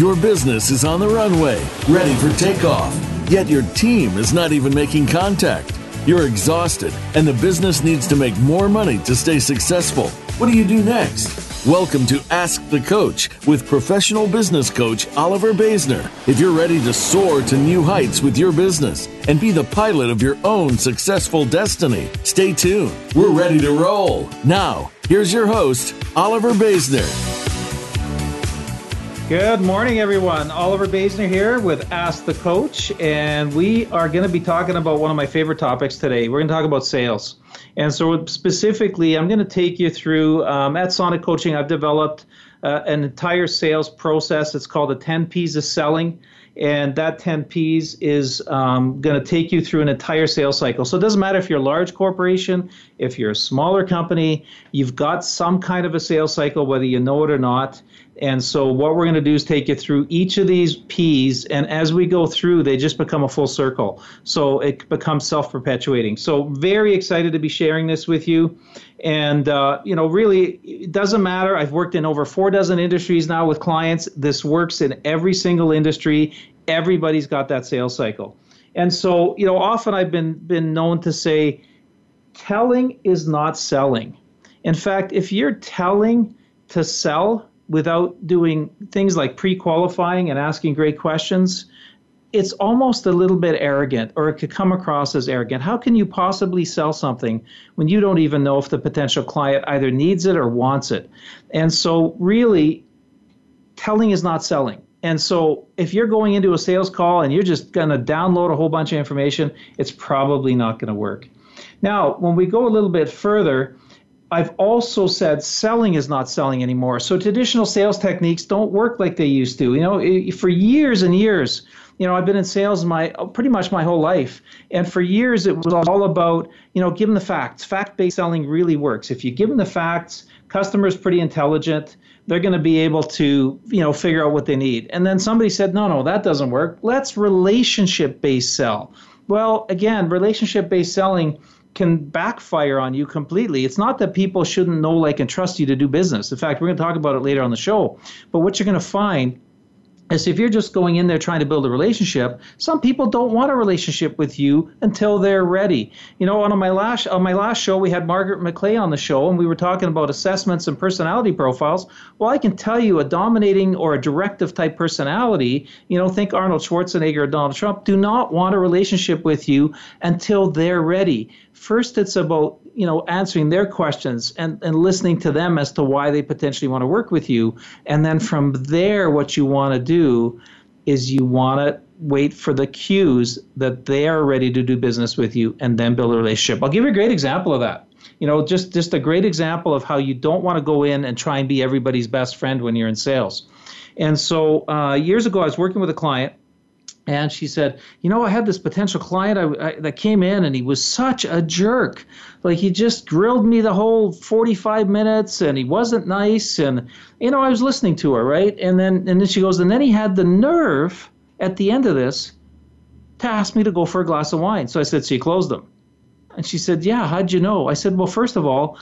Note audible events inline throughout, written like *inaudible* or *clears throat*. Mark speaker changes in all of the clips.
Speaker 1: Your business is on the runway, ready for takeoff, yet your team is not even making contact. You're exhausted, and the business needs to make more money to stay successful. What do you do next? Welcome to Ask the Coach with professional business coach Oliver Basner. If you're ready to soar to new heights with your business and be the pilot of your own successful destiny, stay tuned. We're ready to roll. Now, here's your host, Oliver Basner.
Speaker 2: Good morning, everyone. Oliver Basner here with Ask the Coach, and we are going to be talking about one of my favorite topics today. We're going to talk about sales. And so, specifically, I'm going to take you through um, at Sonic Coaching, I've developed uh, an entire sales process. It's called the 10 P's of Selling and that 10 P's is um, going to take you through an entire sales cycle. So it doesn't matter if you're a large corporation, if you're a smaller company, you've got some kind of a sales cycle, whether you know it or not. And so what we're going to do is take you through each of these P's, and as we go through, they just become a full circle. So it becomes self-perpetuating. So very excited to be sharing this with you. And uh, you know, really, it doesn't matter. I've worked in over four dozen industries now with clients. This works in every single industry. Everybody's got that sales cycle. And so, you know, often I've been been known to say, telling is not selling. In fact, if you're telling to sell without doing things like pre-qualifying and asking great questions, it's almost a little bit arrogant or it could come across as arrogant. How can you possibly sell something when you don't even know if the potential client either needs it or wants it? And so, really, telling is not selling. And so, if you're going into a sales call and you're just going to download a whole bunch of information, it's probably not going to work. Now, when we go a little bit further, I've also said selling is not selling anymore. So traditional sales techniques don't work like they used to. You know, for years and years, you know, I've been in sales my pretty much my whole life, and for years it was all about you know, give them the facts. Fact-based selling really works. If you give them the facts, customers pretty intelligent. They're going to be able to you know figure out what they need. And then somebody said, no, no, that doesn't work. Let's relationship-based sell. Well, again, relationship-based selling can backfire on you completely. It's not that people shouldn't know, like, and trust you to do business. In fact, we're going to talk about it later on the show. But what you're going to find is if you're just going in there trying to build a relationship, some people don't want a relationship with you until they're ready. You know, on my last on my last show, we had Margaret McClay on the show, and we were talking about assessments and personality profiles. Well, I can tell you, a dominating or a directive type personality, you know, think Arnold Schwarzenegger or Donald Trump, do not want a relationship with you until they're ready. First, it's about you know answering their questions and, and listening to them as to why they potentially want to work with you. And then from there what you want to do is you want to wait for the cues that they are ready to do business with you and then build a relationship. I'll give you a great example of that. You know just just a great example of how you don't want to go in and try and be everybody's best friend when you're in sales. And so uh, years ago i was working with a client and she said, "You know, I had this potential client I, I, that came in, and he was such a jerk. Like he just grilled me the whole 45 minutes, and he wasn't nice. And you know, I was listening to her, right? And then and then she goes, and then he had the nerve at the end of this to ask me to go for a glass of wine. So I said, "So you closed them?" And she said, "Yeah. How'd you know?" I said, "Well, first of all,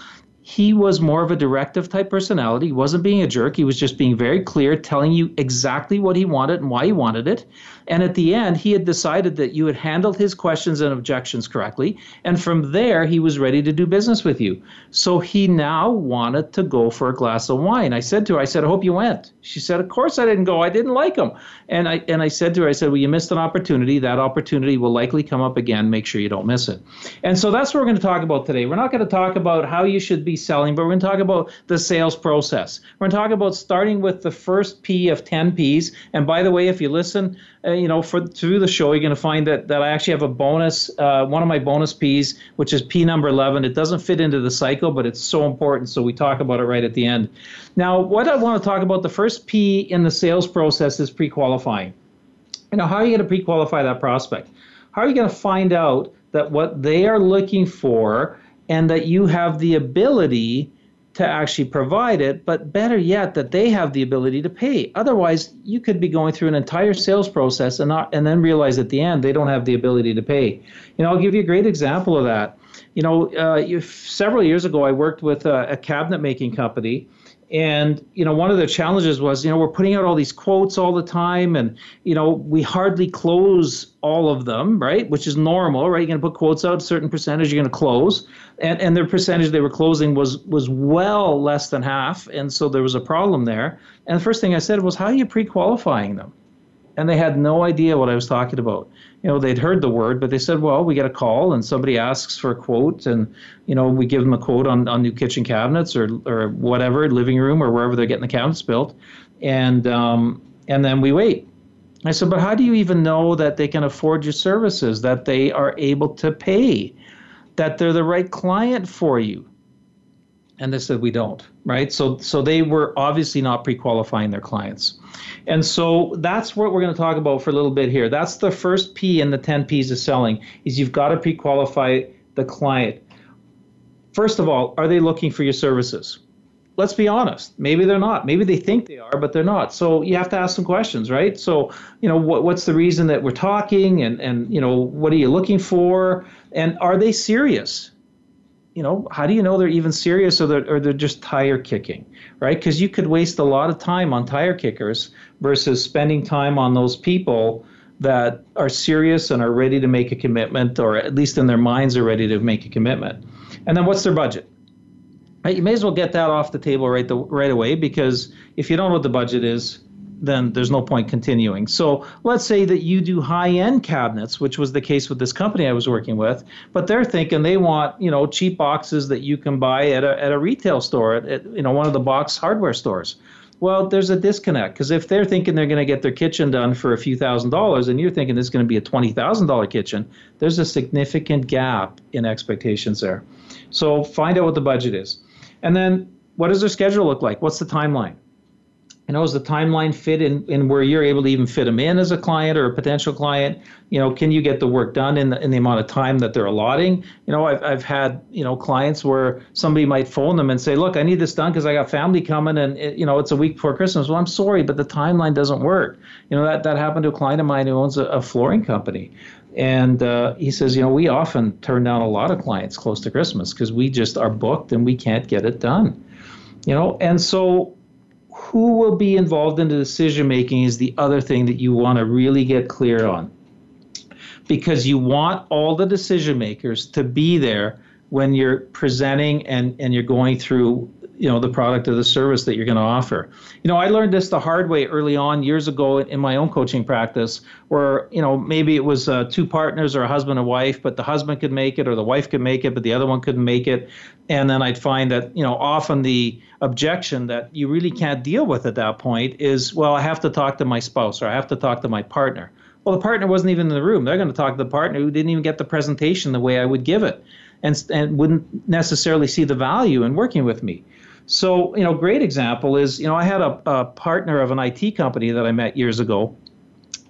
Speaker 2: he was more of a directive type personality. He wasn't being a jerk. He was just being very clear, telling you exactly what he wanted and why he wanted it. And at the end, he had decided that you had handled his questions and objections correctly. And from there, he was ready to do business with you. So he now wanted to go for a glass of wine. I said to her, I said, I hope you went. She said, Of course I didn't go. I didn't like him. And I and I said to her, I said, Well, you missed an opportunity. That opportunity will likely come up again. Make sure you don't miss it. And so that's what we're going to talk about today. We're not going to talk about how you should be selling, but we're going to talk about the sales process. We're going to talk about starting with the first P of 10 Ps. And by the way, if you listen, uh, you know, for through the show, you're going to find that that I actually have a bonus, uh, one of my bonus Ps, which is P number 11. It doesn't fit into the cycle, but it's so important, so we talk about it right at the end. Now, what I want to talk about, the first P in the sales process is pre-qualifying. You know, how are you going to pre-qualify that prospect? How are you going to find out that what they are looking for and that you have the ability to actually provide it, but better yet, that they have the ability to pay. Otherwise, you could be going through an entire sales process and not, and then realize at the end they don't have the ability to pay. You know, I'll give you a great example of that. you know, uh, several years ago, I worked with a, a cabinet making company and you know one of the challenges was you know we're putting out all these quotes all the time and you know we hardly close all of them right? Which is normal right? You're going to put quotes out a certain percentage you're going to close. And and their percentage they were closing was was well less than half. And so there was a problem there. And the first thing i said was how are you pre-qualifying them? And they had no idea what i was talking about you know they'd heard the word but they said well we get a call and somebody asks for a quote and you know we give them a quote on, on new kitchen cabinets or or whatever living room or wherever they're getting the cabinets built. And um, and then we wait. I said but how do you even know that they can afford your services that they are able to pay that they're the right client for you and they said we don't right? So so they were obviously not pre-qualifying their clients. And so that's what we're going to talk about for a little bit here. That's the first p in the 10 p's of selling is you've got to pre-qualify the client. First of all are they looking for your services? Let's be honest maybe they're not. Maybe they think they are but they're not. So you have to ask some questions right? So you know what, what's the reason that we're talking and and you know what are you looking for? And are they serious you know, how do you know they're even serious or they're, or they're just tire kicking, right? Because you could waste a lot of time on tire kickers versus spending time on those people that are serious and are ready to make a commitment, or at least in their minds are ready to make a commitment. And then what's their budget? Right, you may as well get that off the table right the, right away because if you don't know what the budget is, then there's no point continuing. So let's say that you do high-end cabinets, which was the case with this company I was working with, but they're thinking they want, you know, cheap boxes that you can buy at a, at a retail store, at, at you know, one of the box hardware stores. Well, there's a disconnect because if they're thinking they're going to get their kitchen done for a few thousand dollars and you're thinking this is going to be a $20,000 kitchen, there's a significant gap in expectations there. So find out what the budget is. And then what does their schedule look like? What's the timeline? You know, is the timeline fit in, in where you're able to even fit them in as a client or a potential client? You know, can you get the work done in the, in the amount of time that they're allotting? You know, I've, I've had, you know, clients where somebody might phone them and say, look, I need this done because I got family coming and, it, you know, it's a week before Christmas. Well, I'm sorry, but the timeline doesn't work. You know, that, that happened to a client of mine who owns a, a flooring company. And uh, he says, you know, we often turn down a lot of clients close to Christmas because we just are booked and we can't get it done. You know, and so who will be involved in the decision making is the other thing that you want to really get clear on. Because you want all the decision makers to be there when you're presenting and, and you're going through you know the product or the service that you're going to offer. You know i learned this the hard way early on years ago in my own coaching practice where you know maybe it was uh, two partners or a husband and wife but the husband could make it or the wife could make it but the other one couldn't make it. And then i'd find that you know often the objection that you really can't deal with at that point is well i have to talk to my spouse or i have to talk to my partner. Well the partner wasn't even in the room. They're going to talk to the partner who didn't even get the presentation the way i would give it and, and wouldn't necessarily see the value in working with me so, you know, great example is, you know, I had a, a partner of an IT company that I met years ago.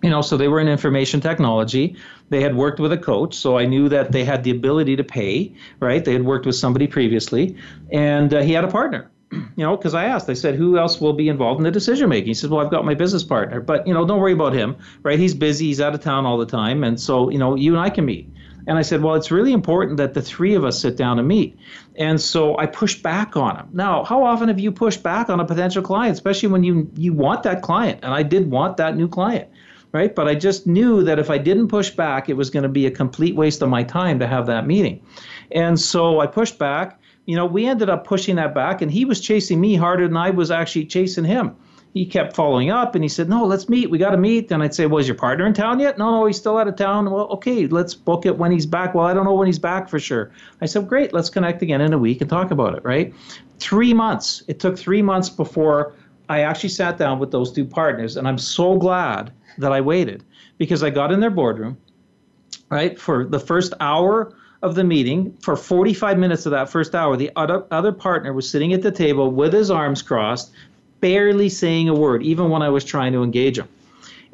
Speaker 2: You know, so they were in information technology. They had worked with a coach, so I knew that they had the ability to pay, right? They had worked with somebody previously, and uh, he had a partner *clears throat* you know, because I asked, I said, who else will be involved in the decision making? He said, well, I've got my business partner, but you know, don't worry about him, right? He's busy, he's out of town all the time, and so you know, you and I can meet. And I said, well, it's really important that the three of us sit down and meet. And so I pushed back on him. Now, how often have you pushed back on a potential client, especially when you you want that client? And I did want that new client, right? But I just knew that if I didn't push back, it was going to be a complete waste of my time to have that meeting. And so I pushed back. You know, we ended up pushing that back, and he was chasing me harder than I was actually chasing him he kept following up and he said, No, let's meet. We got to meet. And I'd say, Was your partner in town yet? No, no, he's still out of town. Well, okay, let's book it when he's back. Well, I don't know when he's back for sure. I said, Great, let's connect again in a week and talk about it, right? Three months. It took three months before I actually sat down with those two partners. And I'm so glad that I waited because I got in their boardroom, right? For the first hour of the meeting, for 45 minutes of that first hour, the other, other partner was sitting at the table with his arms crossed, barely saying a word, even when I was trying to engage him.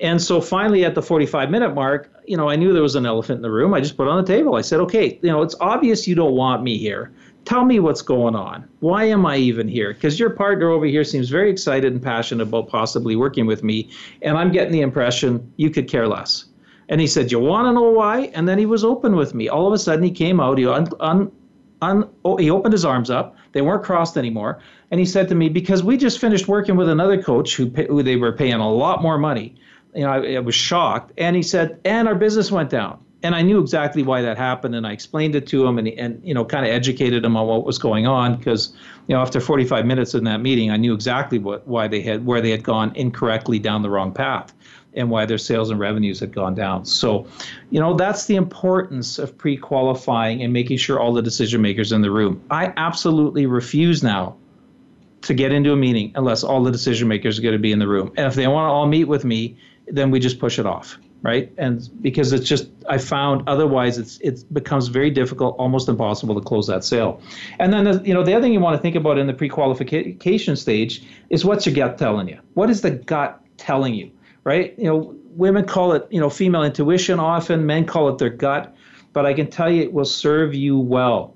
Speaker 2: And so finally, at the 45 minute mark, you know, I knew there was an elephant in the room. I just put on the table. I said, okay, you know, it's obvious you don't want me here. Tell me what's going on. Why am I even here? Because your partner over here seems very excited and passionate about possibly working with me. And I'm getting the impression you could care less. And he said, You want to know why? And then he was open with me. All of a sudden, he came out, he, un, un, un, oh, he opened his arms up. They weren't crossed anymore. And he said to me, Because we just finished working with another coach who, pay, who they were paying a lot more money. You know, I, I was shocked. And he said, And our business went down and I knew exactly why that happened, and I explained it to him, and and you know, kind of educated him on what was going on because you know, after 45 minutes in that meeting, I knew exactly what why they had where they had gone incorrectly down the wrong path, and why their sales and revenues had gone down. So, you know, that's the importance of pre-qualifying and making sure all the decision makers in the room. I absolutely refuse now to get into a meeting unless all the decision makers are going to be in the room, and if they want to all meet with me, then we just push it off right? And because it's just I found otherwise it's it becomes very difficult, almost impossible to close that sale. And then the, you know the other thing you want to think about in the pre-qualification stage is what's your gut telling you? What is the gut telling you? Right? You know, women call it you know female intuition often, men call it their gut, but I can tell you it will serve you well.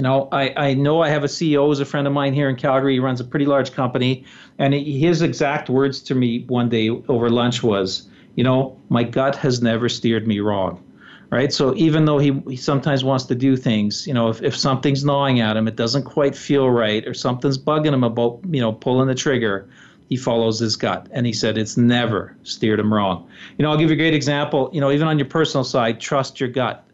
Speaker 2: You know, I, I know I have a CEO who's a friend of mine here in Calgary. He runs a pretty large company, and his exact words to me one day over lunch was, you know, my gut has never steered me wrong. Right. So even though he, he sometimes wants to do things, you know, if, if something's gnawing at him, it doesn't quite feel right, or something's bugging him about, you know, pulling the trigger, he follows his gut. And he said it's never steered him wrong. You know, I'll give you a great example. You know, even on your personal side, trust your gut.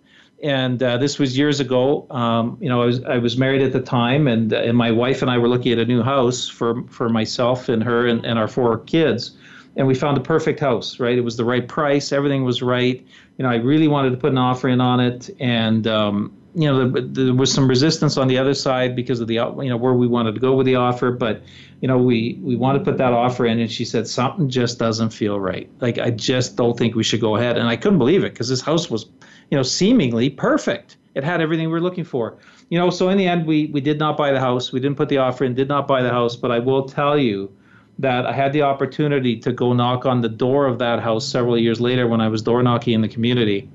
Speaker 2: And uh, this was years ago. Um, you know, I was I was married at the time, and uh, and my wife and I were looking at a new house for for myself and her and, and our four kids. And we found the perfect house right? It was the right price. Everything was right. You know i really wanted to put an offer in on it. And um, you know there, there, was some resistance on the other side because of the you know where we wanted to go with the offer. But you know we we wanted to put that offer in. And she said something just doesn't feel right. Like i just don't think we should go ahead. And i couldn't believe it because this house was you know seemingly perfect it had everything we were looking for you know so in the end we we did not buy the house we didn't put the offer in did not buy the house but i will tell you that I had the opportunity to go knock on the door of that house several years later when I was door knocking in the community.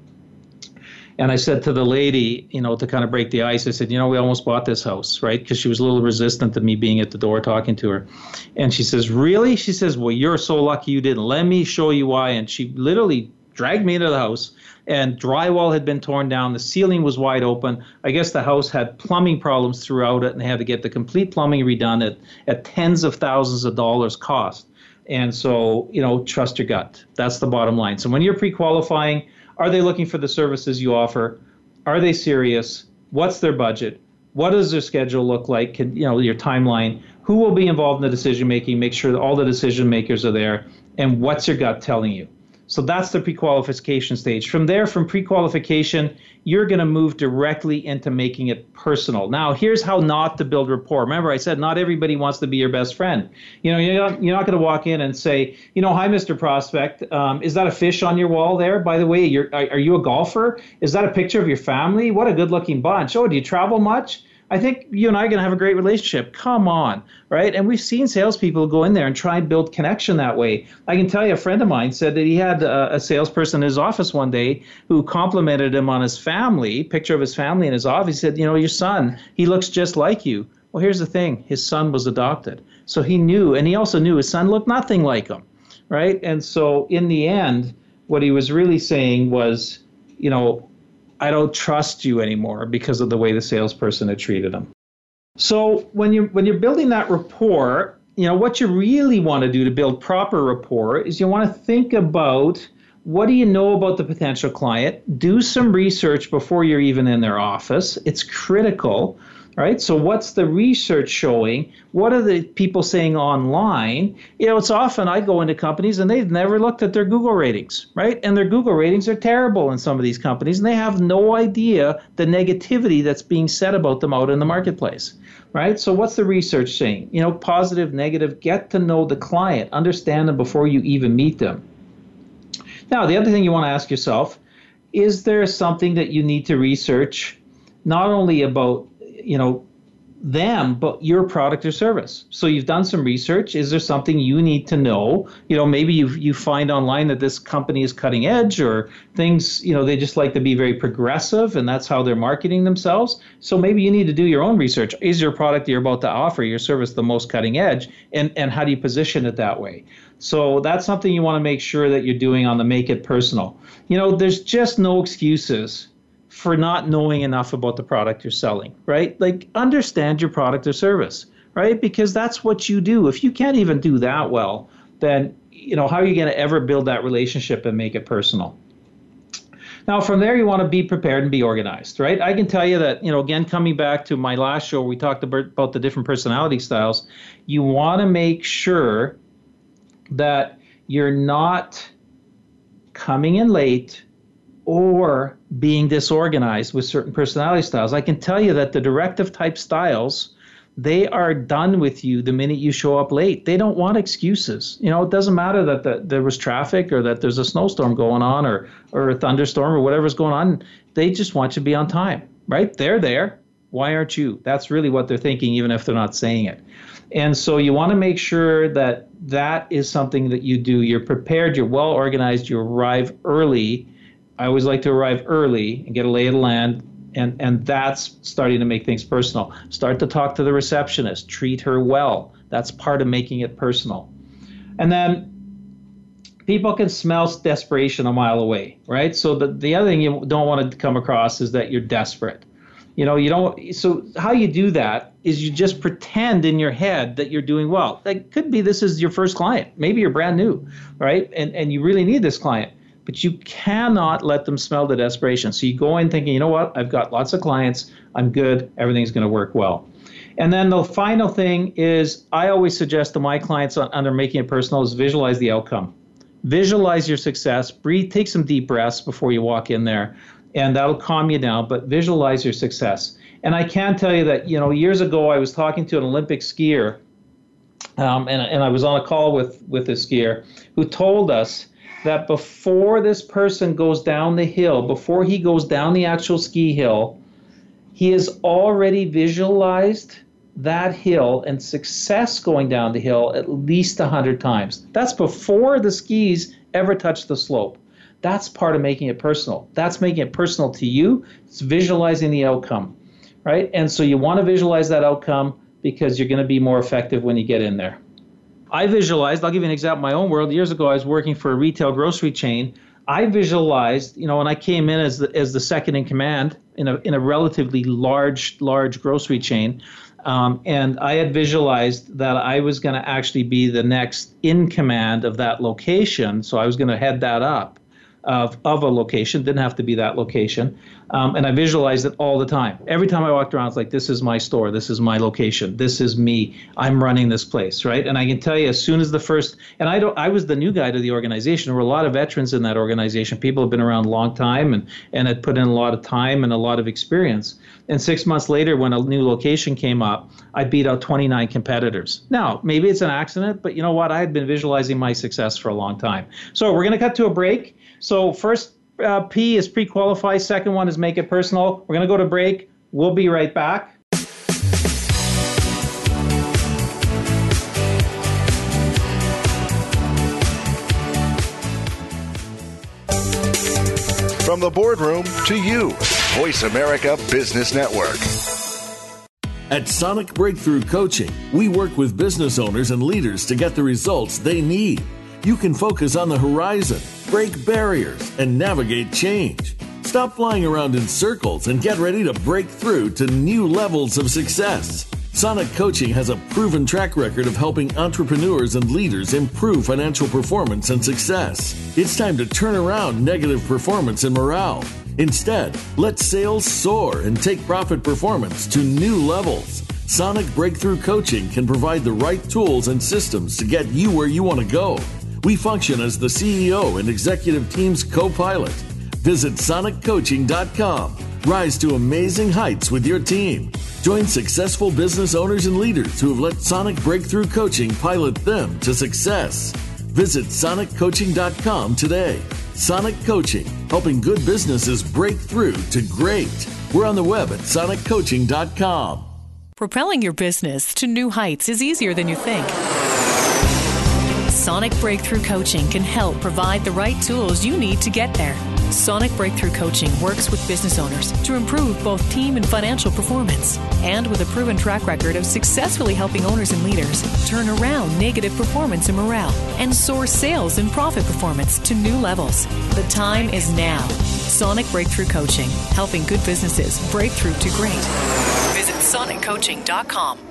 Speaker 2: And I said to the lady, you know, to kind of break the ice, I said, you know, we almost bought this house, right? Because she was a little resistant to me being at the door talking to her. And she says, really? She says, well, you're so lucky you didn't. Let me show you why. And she literally dragged me into the house and drywall had been torn down. The ceiling was wide open. I guess the house had plumbing problems throughout it, and they had to get the complete plumbing redone at, at tens of thousands of dollars cost. And so, you know, trust your gut. That's the bottom line. So when you're pre-qualifying, are they looking for the services you offer? Are they serious? What's their budget? What does their schedule look like? Can, you know, your timeline. Who will be involved in the decision making? Make sure that all the decision makers are there. And what's your gut telling you? So that's the pre-qualification stage. From there, from pre-qualification, you're going to move directly into making it personal. Now, here's how not to build rapport. Remember, I said not everybody wants to be your best friend. You know, you're not, you're not going to walk in and say, you know, hi, Mr. Prospect, um, is that a fish on your wall there? By the way, are, are you a golfer? Is that a picture of your family? What a good-looking bunch. Oh, do you travel much? I think you and I are going to have a great relationship. Come on, right? And we've seen salespeople go in there and try and build connection that way. I can tell you, a friend of mine said that he had a, a salesperson in his office one day who complimented him on his family, picture of his family in his office. He said, "You know, your son, he looks just like you." Well, here's the thing: his son was adopted, so he knew, and he also knew his son looked nothing like him, right? And so, in the end, what he was really saying was, you know, I don't trust you anymore because of the way the salesperson had treated them. So when you when you're building that rapport, you know what you really want to do to build proper rapport is you want to think about what do you know about the potential client? Do some research before you're even in their office. It's critical right? So what's the research showing? What are the people saying online? You know, it's often I go into companies and they've never looked at their Google ratings, right? And their Google ratings are terrible in some of these companies, and they have no idea the negativity that's being said about them out in the marketplace. Right? So what's the research saying? You know, positive, negative, get to know the client, understand them before you even meet them. Now, the other thing you want to ask yourself, is there something that you need to research not only about you know, them but your product or service. So you've done some research. Is there something you need to know? You know maybe you you find online that this company is cutting edge or things you know they just like to be very progressive and that's how they're marketing themselves. So maybe you need to do your own research. Is your product you're about to offer your service the most cutting edge? And and how do you position it that way? So that's something you want to make sure that you're doing on the make it personal. You know there's just no excuses for not knowing enough about the product you're selling, right? Like understand your product or service, right? Because that's what you do. If you can't even do that well, then you know how are you going to ever build that relationship and make it personal? Now, from there, you want to be prepared and be organized, right? I can tell you that, you know, again, coming back to my last show, we talked about the different personality styles. You want to make sure that you're not coming in late or being disorganized with certain personality styles. I can tell you that the directive type styles, they are done with you the minute you show up late. They don't want excuses. You know, it doesn't matter that the, there was traffic or that there's a snowstorm going on or or a thunderstorm or whatever's going on. They just want you to be on time, right? They're there. Why aren't you? That's really what they're thinking, even if they're not saying it. And so you want to make sure that that is something that you do. You're prepared, you're well organized, you arrive early I always like to arrive early and get a lay of the land, and and that's starting to make things personal. Start to talk to the receptionist, treat her well. That's part of making it personal. And then people can smell desperation a mile away, right? So the the other thing you don't want to come across is that you're desperate. You know, you don't. So how you do that is you just pretend in your head that you're doing well. That could be this is your first client. Maybe you're brand new, right? And and you really need this client but you cannot let them smell the desperation. So you go in thinking, you know what, I've got lots of clients, I'm good, everything's going to work well. And then the final thing is, I always suggest to my clients on, under making it personal is visualize the outcome. Visualize your success. Breathe. Take some deep breaths before you walk in there, and that'll calm you down. But visualize your success. And I can tell you that you know years ago I was talking to an Olympic skier, um, and and I was on a call with with a skier who told us that before this person goes down the hill, before he goes down the actual ski hill, he has already visualized that hill and success going down the hill at least 100 times. That's before the skis ever touch the slope. That's part of making it personal. That's making it personal to you. It's visualizing the outcome, right? And so you want to visualize that outcome because you're going to be more effective when you get in there. I visualized, I'll give you an example my own world. Years ago, I was working for a retail grocery chain. I visualized, you know, when I came in as the, as the second in command in a, in a relatively large, large grocery chain, um, and I had visualized that I was going to actually be the next in command of that location. So I was going to head that up of, of a location, didn't have to be that location. Um, and I visualized it all the time. Every time I walked around, it's like, this is my store, this is my location, this is me, I'm running this place, right? And I can tell you, as soon as the first, and I don't, I was the new guy to the organization. There were a lot of veterans in that organization. People have been around a long time and, and had put in a lot of time and a lot of experience. And six months later, when a new location came up, I beat out 29 competitors. Now, maybe it's an accident, but you know what? I had been visualizing my success for a long time. So we're going to cut to a break. So first uh, P is pre-qualify. Second one is make it personal. We're going to go to break. We'll be right back.
Speaker 3: From the boardroom to you, Voice America Business Network.
Speaker 1: At Sonic Breakthrough Coaching, we work with business owners and leaders to get the results they need you can focus on the horizon, break barriers, and navigate change. Stop flying around in circles and get ready to break through to new levels of success. Sonic Coaching has a proven track record of helping entrepreneurs and leaders improve financial performance and success. It's time to turn around negative performance and morale. Instead, let sales soar and take profit performance to new levels. Sonic Breakthrough Coaching can provide the right tools and systems to get you where you want to go. We function as the CEO and executive team's co pilot. Visit soniccoaching.com. Rise to amazing heights with your team. Join successful business owners and leaders who have let Sonic Breakthrough Coaching pilot them to success. Visit soniccoaching.com today. Sonic Coaching, helping good businesses break through to great. We're on the web at soniccoaching.com.
Speaker 4: Propelling your business to new heights is easier than you think. Sonic Breakthrough Coaching can help provide the right tools you need to get there. Sonic Breakthrough Coaching works with business owners to improve both team and financial performance. And with a proven track record of successfully helping owners and leaders turn around negative performance and morale and soar sales and profit performance to new levels. The time is now. Sonic Breakthrough Coaching, helping good businesses break through to great. Visit soniccoaching.com.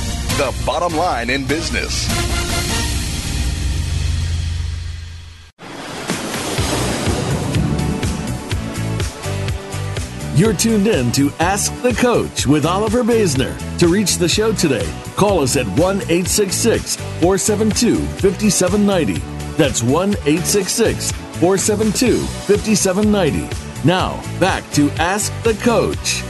Speaker 3: the bottom line in business.
Speaker 1: You're tuned in to Ask the Coach with Oliver Basner. To reach the show today, call us at 1 866 472 5790. That's 1 866 472 5790. Now, back to Ask the Coach.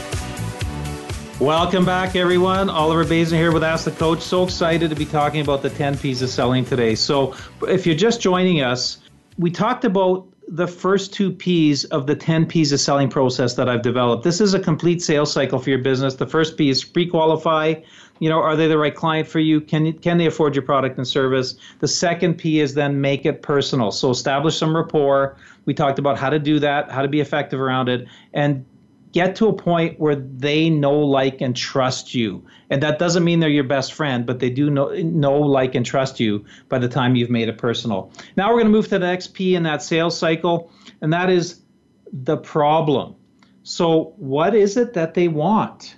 Speaker 2: Welcome back, everyone. Oliver Basner here with Ask the Coach. So excited to be talking about the 10 P's of selling today. So, if you're just joining us, we talked about the first two P's of the 10 P's of selling process that I've developed. This is a complete sales cycle for your business. The first P is pre-qualify. You know, are they the right client for you? Can can they afford your product and service? The second P is then make it personal. So establish some rapport. We talked about how to do that, how to be effective around it, and get to a point where they know, like, and trust you. And that doesn't mean they're your best friend, but they do know, know like, and trust you by the time you've made it personal. Now we're going to move to the next P in that sales cycle, and that is the problem. So, what is it that they want?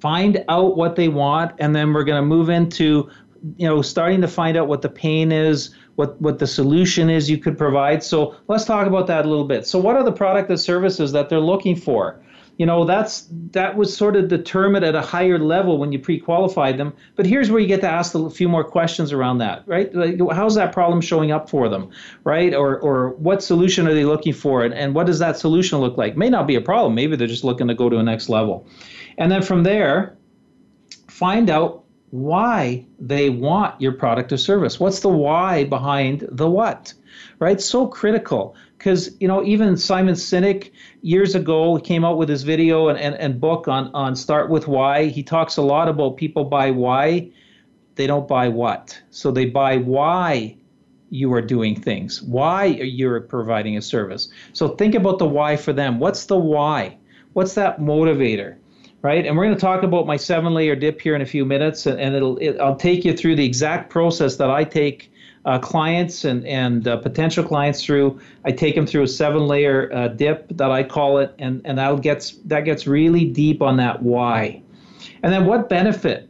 Speaker 2: Find out what they want, and then we're going to move into you know starting to find out what the pain is what what the solution is you could provide so let's talk about that a little bit so what are the product and services that they're looking for you know that's that was sort of determined at a higher level when you pre-qualified them. But here's where you get to ask a few more questions around that right? Like, how's that problem showing up for them right? Or or what solution are they looking for? And, and what does that solution look like? May not be a problem. Maybe they're just looking to go to a next level. And then from there find out why they want your product or service. What's the why behind the what right? So critical because you know even Simon Sinek years ago came out with his video and, and, and book on on start with why. He talks a lot about people buy why, they don't buy what. So they buy why you are doing things, why you're providing a service. So think about the why for them. What's the why? What's that motivator? Right, and we're going to talk about my seven-layer dip here in a few minutes, and, and it'll it, I'll take you through the exact process that I take uh, clients and, and uh, potential clients through. I take them through a seven layer uh, dip that I call it, and, and that gets, that gets really deep on that why. And then what benefit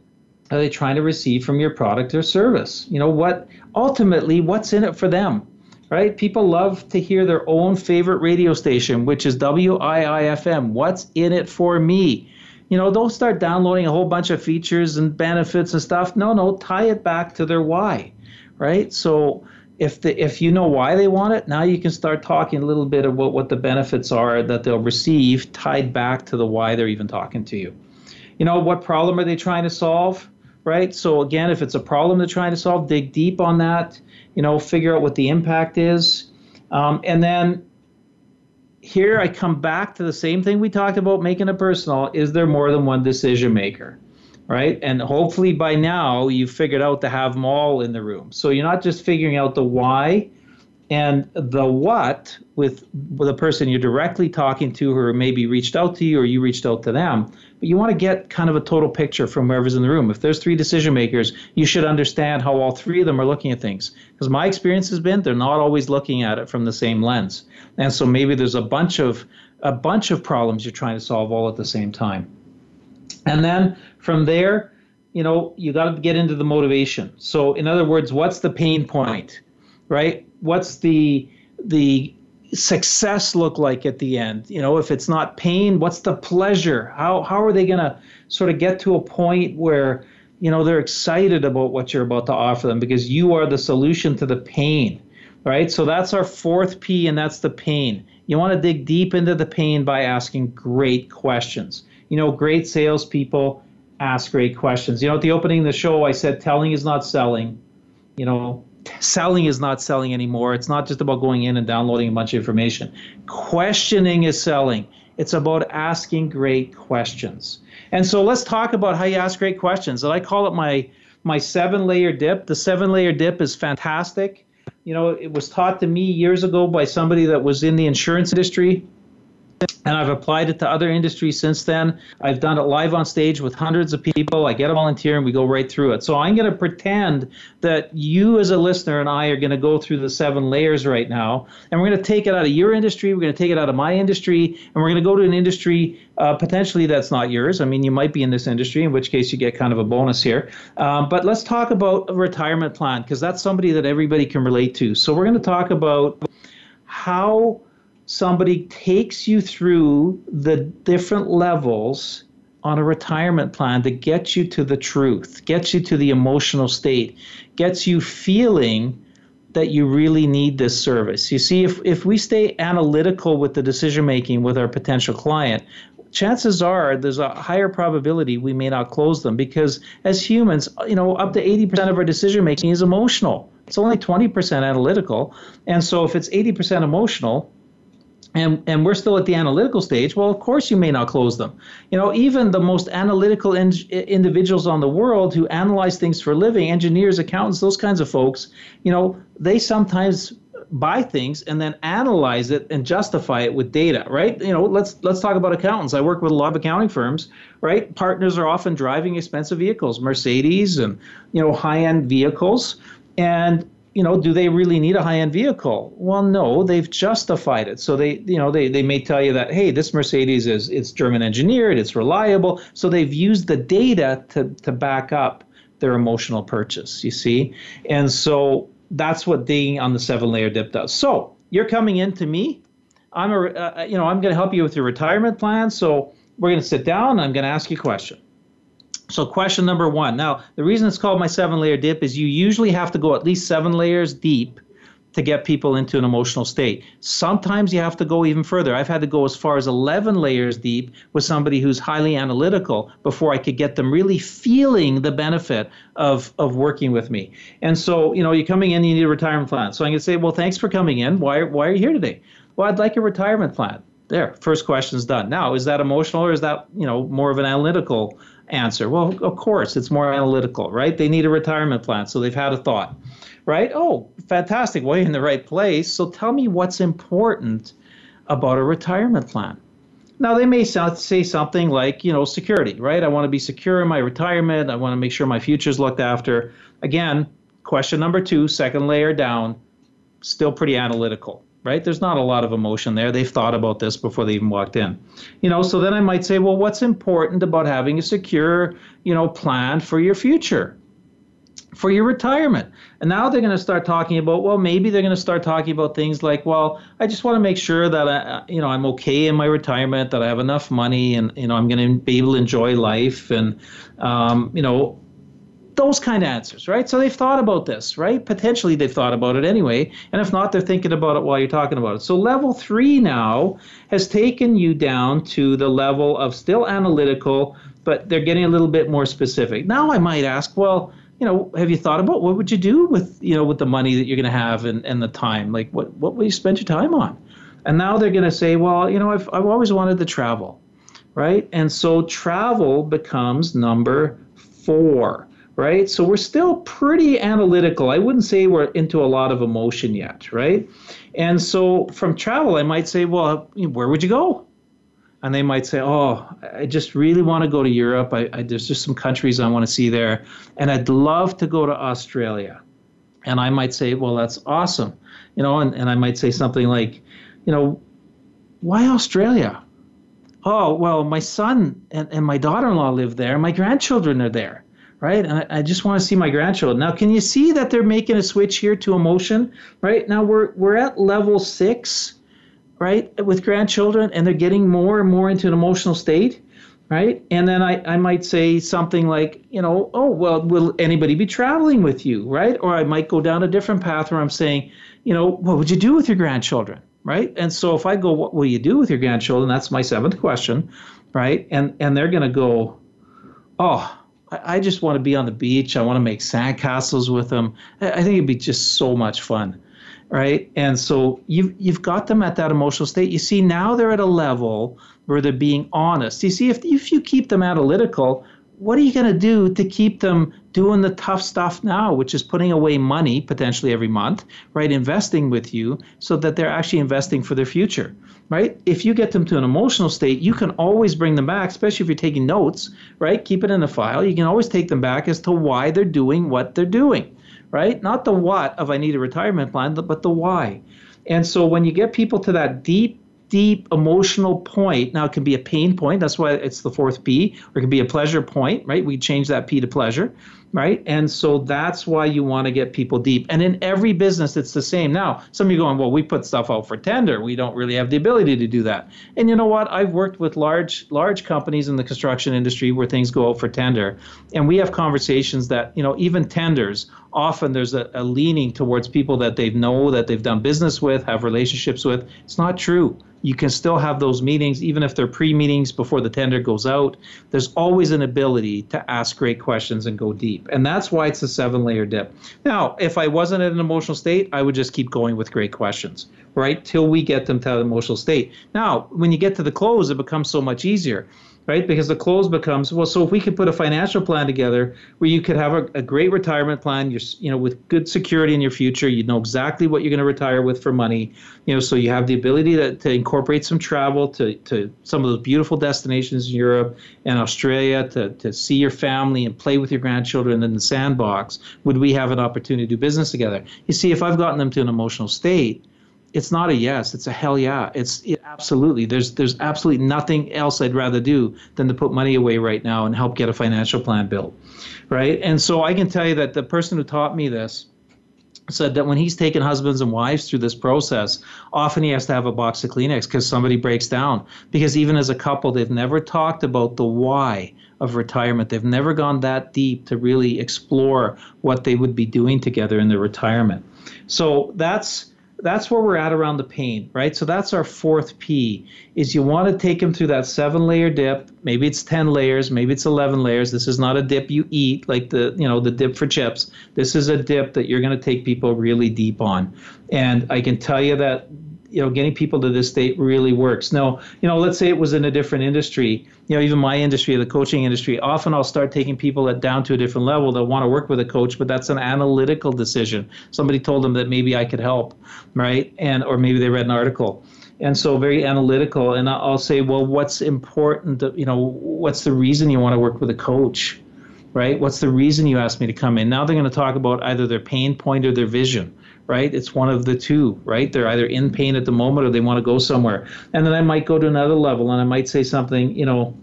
Speaker 2: are they trying to receive from your product or service? You know, what ultimately, what's in it for them? Right? People love to hear their own favorite radio station, which is WIIFM. What's in it for me? you know, don't start downloading a whole bunch of features and benefits and stuff. No, no, tie it back to their why right? So if the if you know why they want it, now you can start talking a little bit about what the benefits are that they'll receive tied back to the why they're even talking to you. You know, what problem are they trying to solve? Right? So again, if it's a problem they're trying to solve, dig deep on that, you know, figure out what the impact is. Um, and then here I come back to the same thing we talked about making it personal. Is there more than one decision maker? Right? And hopefully by now you've figured out to have them all in the room. So you're not just figuring out the why and the what with, with a person you're directly talking to or maybe reached out to you or you reached out to them. But you want to get kind of a total picture from whoever's in the room. If there's three decision makers, you should understand how all three of them are looking at things. Because my experience has been they're not always looking at it from the same lens. And so maybe there's a bunch of a bunch of problems you're trying to solve all at the same time. And then from there, you know, you got to get into the motivation. So, in other words, what's the pain point, right? What's the the success look like at the end? You know, if it's not pain, what's the pleasure? How how are they going to sort of get to a point where you know they're excited about what you're about to offer them because you are the solution to the pain, right? So that's our fourth P, and that's the pain. You want to dig deep into the pain by asking great questions. You know, great salespeople ask great questions. You know, at the opening of the show, I said telling is not selling. You know, *laughs* selling is not selling anymore. It's not just about going in and downloading a bunch of information. Questioning is selling. It's about asking great questions. And so let's talk about how you ask great questions. And I call it my my seven layer dip. The seven layer dip is fantastic. You know, it was taught to me years ago by somebody that was in the insurance industry and I've applied it to other industries since then. I've done it live on stage with hundreds of people. I get a volunteer and we go right through it. So I'm going to pretend that you, as a listener, and I are going to go through the seven layers right now. And we're going to take it out of your industry. We're going to take it out of my industry. And we're going to go to an industry uh, potentially that's not yours. I mean, you might be in this industry, in which case you get kind of a bonus here. Um, but let's talk about a retirement plan because that's somebody that everybody can relate to. So we're going to talk about how somebody takes you through the different levels on a retirement plan to get you to the truth, gets you to the emotional state, gets you feeling that you really need this service. You see, if, if we stay analytical with the decision making with our potential client, chances are there's a higher probability we may not close them because as humans, you know, up to 80% of our decision making is emotional. It's only 20% analytical. And so if it's 80% emotional, and and we're still at the analytical stage. Well of course you may not close them. You know even the most analytical in, individuals on the world who analyze things for a living engineers accountants those kinds of folks you know they sometimes buy things and then analyze it and justify it with data right? You know let's let's talk about accountants. I work with a lot of accounting firms right? Partners are often driving expensive vehicles mercedes and you know high end vehicles. And you know, do they really need a high-end vehicle? Well, no, they've justified it. So they, you know, they, they may tell you that, hey, this Mercedes is it's German engineered, it's reliable. So they've used the data to to back up their emotional purchase. You see, and so that's what digging on the seven-layer dip does. So you're coming in to me. I'm a, uh, you know, I'm going to help you with your retirement plan. So we're going to sit down. I'm going to ask you a question. So, question number one. Now, the reason it's called my seven layer dip is you usually have to go at least seven layers deep to get people into an emotional state. Sometimes you have to go even further. I've had to go as far as 11 layers deep with somebody who's highly analytical before I could get them really feeling the benefit of, of working with me. And so, you know, you're coming in, you need a retirement plan. So going to say, well, thanks for coming in. Why, why are you here today? Well, I'd like a retirement plan. There, first question's done. Now, is that emotional or is that, you know, more of an analytical answer? Well, of course, it's more analytical, right? They need a retirement plan, so they've had a thought, right? Oh, fantastic. Well, you're in the right place. So tell me what's important about a retirement plan. Now, they may say something like, you know, security, right? I want to be secure in my retirement. I want to make sure my future is looked after. Again, question number two, second layer down, still pretty analytical right? There's not a lot of emotion there. They've thought about this before they even walked in. You know, so then I might say, well, what's important about having a secure, you know, plan for your future? For your retirement. And now they're going to start talking about, well, maybe they're going to start talking about things like, well, I just want to make sure that I, you know, I'm okay in my retirement, that I have enough money and, you know, I'm going to be able to enjoy life. And, um, you know, those kind of answers, right? So they've thought about this, right? Potentially they've thought about it anyway. And if not, they're thinking about it while you're talking about it. So level three now has taken you down to the level of still analytical, but they're getting a little bit more specific. Now I might ask, well, you know, have you thought about what would you do with, you know, with the money that you're going to have and, and the time? Like what, what will you spend your time on? And now they're going to say, well, you know, I've, I've always wanted to travel, right? And so travel becomes number four right? So we're still pretty analytical. I wouldn't say we're into a lot of emotion yet, right? And so from travel, I might say, well, where would you go? And they might say, oh, I just really want to go to Europe. I, I, there's just some countries I want to see there. And I'd love to go to Australia. And I might say, well, that's awesome. You know, and, and I might say something like, you know, why Australia? Oh, well, my son and, and my daughter in law live there. My grandchildren are there right? And I, I, just want to see my grandchildren. Now, can you see that they're making a switch here to emotion, right? Now we're we're at level six, right, with grandchildren, and they're getting more and more into an emotional state, right? And then I, I might say something like, you know, oh, well, will anybody be traveling with you, right? Or I might go down a different path where I'm saying, you know, what would you do with your grandchildren, right? And so if I go, what will you do with your grandchildren? That's my seventh question, right? And and they're going to go, oh, I, just want to be on the beach. I want to make sandcastles with them. I, I think it'd be just so much fun right? And so you've you've got them at that emotional state. You see, now they're at a level where they're being honest. You see, if if you keep them analytical, what are you going to do to keep them doing the tough stuff now, which is putting away money potentially every month, right? Investing with you so that they're actually investing for their future, right? If you get them to an emotional state, you can always bring them back, especially if you're taking notes, right? Keep it in a file. You can always take them back as to why they're doing what they're doing right? Not the what of I need a retirement plan, but the why. And so when you get people to that deep, deep emotional point, now it can be a pain point. That's why it's the fourth P, or it can be a pleasure point, right? We change that P to pleasure right? And so that's why you want to get people deep. And in every business, it's the same. Now, some of you going, well, we put stuff out for tender. We don't really have the ability to do that. And you know what? I've worked with large, large companies in the construction industry where things go out for tender, and we have conversations that you know even tenders often there's a, a leaning towards people that they know that they've done business with, have relationships with. It's not true you can still have those meetings even if they're pre-meetings before the tender goes out there's always an ability to ask great questions and go deep and that's why it's a seven layer dip. Now if i wasn't in an emotional state i would just keep going with great questions right? Till we get them to that emotional state. Now when you get to the close it becomes so much easier right? Because the close becomes well. So if we could put a financial plan together where you could have a, a great retirement plan, you're you know with good security in your future, you know exactly what you're going to retire with for money, you know, so you have the ability to, to incorporate some travel to to some of those beautiful destinations in Europe and Australia to to see your family and play with your grandchildren in the sandbox. Would we have an opportunity to do business together? You see, if I've gotten them to an emotional state it's not a yes it's a hell yeah. It's it, absolutely. There's there's absolutely nothing else i'd rather do than to put money away right now and help get a financial plan built right? And so i can tell you that the person who taught me this said that when he's taken husbands and wives through this process often he has to have a box of kleenex because somebody breaks down. Because even as a couple they've never talked about the why of retirement. They've never gone that deep to really explore what they would be doing together in their retirement. So that's that's where we're at around the pain, right? So that's our fourth P is you want to take them through that seven layer dip. Maybe it's 10 layers, maybe it's 11 layers. This is not a dip you eat like the, you know, the dip for chips. This is a dip that you're going to take people really deep on. And I can tell you that you know getting people to this state really works. Now you know let's say it was in a different industry. You know even my industry the coaching industry often i'll start taking people at down to a different level they'll want to work with a coach but that's an analytical decision. Somebody told them that maybe i could help right? And or maybe they read an article. And so very analytical and i'll say well what's important you know what's the reason you want to work with a coach right? What's the reason you asked me to come in? Now they're going to talk about either their pain point or their vision right? It's one of the two, right? They're either in pain at the moment or they want to go somewhere. And then I might go to another level and I might say something, you know,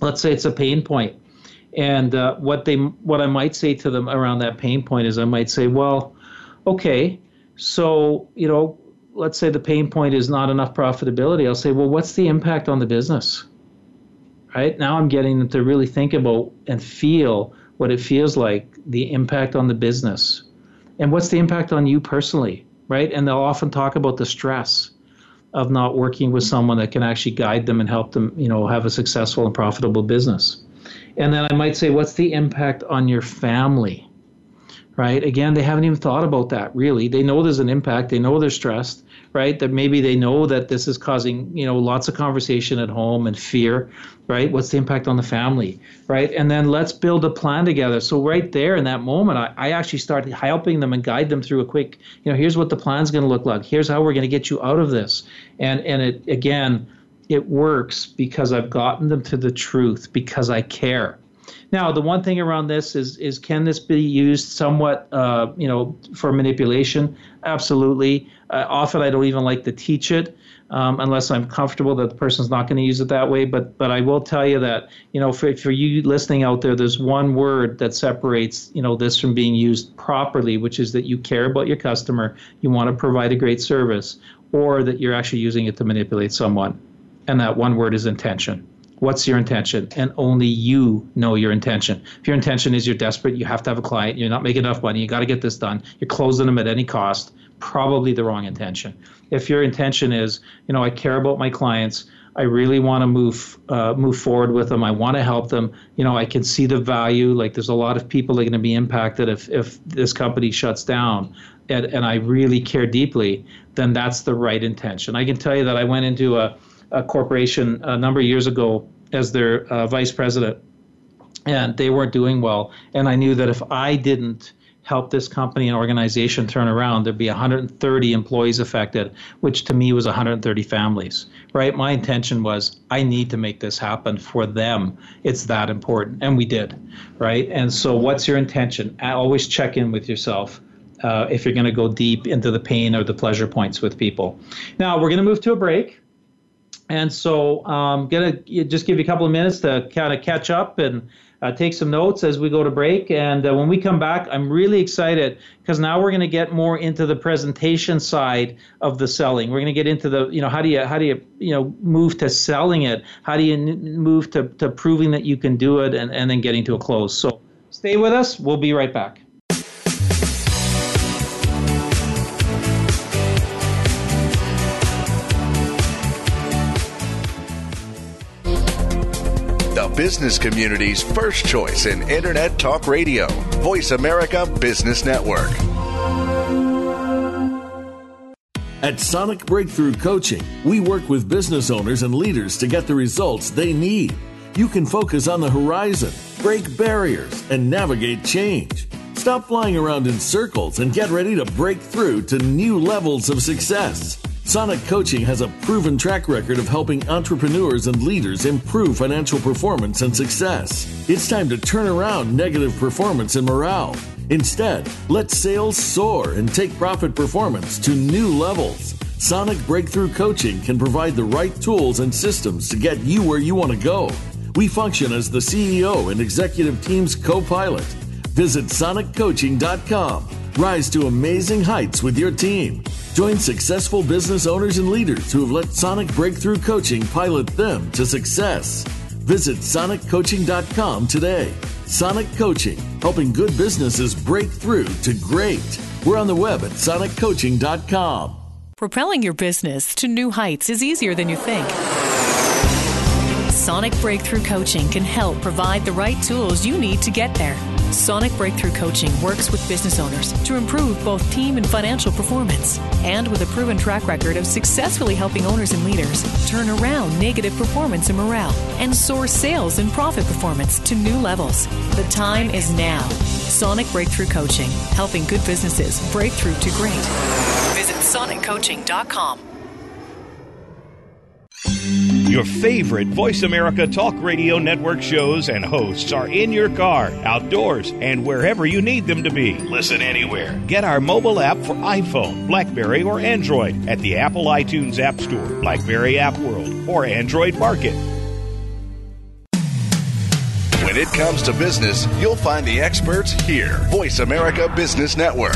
Speaker 2: let's say it's a pain point. And uh, what they, what I might say to them around that pain point is, I might say, well, okay, so you know, let's say the pain point is not enough profitability. I'll say, well, what's the impact on the business? Right now, I'm getting them to really think about and feel what it feels like, the impact on the business and what's the impact on you personally, right? And they'll often talk about the stress of not working with someone that can actually guide them and help them, you know, have a successful and profitable business. And then I might say, what's the impact on your family? Right? Again, they haven't even thought about that really. They know there's an impact, they know they're stressed, right? That maybe they know that this is causing, you know, lots of conversation at home and fear, right? What's the impact on the family, right? And then let's build a plan together. So right there in that moment, I, I actually start helping them and guide them through a quick, you know, here's what the plan's going to look like. Here's how we're going to get you out of this. And and it again, it works because I've gotten them to the truth because I care. Now, the one thing around this is is can this be used somewhat, uh, you know, for manipulation? Absolutely. Uh, often, I don't even like to teach it um, unless I'm comfortable that the person's not going to use it that way. But but I will tell you that you know, for for you listening out there, there's one word that separates you know this from being used properly, which is that you care about your customer, you want to provide a great service or that you're actually using it to manipulate someone. And that one word is intention. What's your intention? And only you know your intention. If your intention is you're desperate, you have to have a client, you're not making enough money, you got to get this done, you're closing them at any cost, probably the wrong intention. If your intention is, you know, I care about my clients, I really want to move uh, move forward with them. I want to help them. You know, I can see the value. Like there's a lot of people that are going to be impacted if if this company shuts down, and and I really care deeply. Then that's the right intention. I can tell you that I went into a a corporation a number of years ago as their uh, vice president, and they weren't doing well. And I knew that if I didn't help this company and organization turn around, there'd be 130 employees affected, which to me was 130 families, right? My intention was I need to make this happen for them. It's that important. And we did, right? And so, what's your intention? Always check in with yourself. Uh, if you're going to go deep into the pain or the pleasure points with people. Now, we're going to move to a break. And so I'm um, going to just give you a couple of minutes to kind of catch up and uh, take some notes as we go to break. And uh, when we come back, I'm really excited because now we're going to get more into the presentation side of the selling. We're going to get into the, you know, how do you, how do you, you know, move to selling it? How do you move to, to proving that you can do it and, and then getting to a close? So stay with us. We'll be right back.
Speaker 3: Business community's first choice in Internet Talk Radio, Voice America Business Network.
Speaker 1: At Sonic Breakthrough Coaching, we work with business owners and leaders to get the results they need. You can focus on the horizon, break barriers, and navigate change. Stop flying around in circles and get ready to break through to new levels of success. Sonic Coaching has a proven track record of helping entrepreneurs and leaders improve financial performance and success. It's time to turn around negative performance and morale. Instead, let sales soar and take profit performance to new levels. Sonic Breakthrough Coaching can provide the right tools and systems to get you where you want to go. We function as the CEO and executive team's co pilot. Visit soniccoaching.com. Rise to amazing heights with your team. Join successful business owners and leaders who have let Sonic Breakthrough Coaching pilot them to success. Visit soniccoaching.com today. Sonic Coaching, helping good businesses break through to great. We're on the web at soniccoaching.com.
Speaker 4: Propelling your business to new heights is easier than you think. Sonic Breakthrough Coaching can help provide the right tools you need to get there. Sonic Breakthrough Coaching works with business owners to improve both team and financial performance. And with a proven track record of successfully helping owners and leaders turn around negative performance and morale and soar sales and profit performance to new levels. The time is now. Sonic Breakthrough Coaching, helping good businesses break through to great. Visit soniccoaching.com.
Speaker 5: Your favorite Voice America Talk Radio Network shows and hosts are in your car, outdoors, and wherever you need them to be. Listen anywhere. Get our mobile app for iPhone, Blackberry, or Android at the Apple iTunes App Store, Blackberry App World, or Android Market.
Speaker 3: When it comes to business, you'll find the experts here. Voice America Business Network.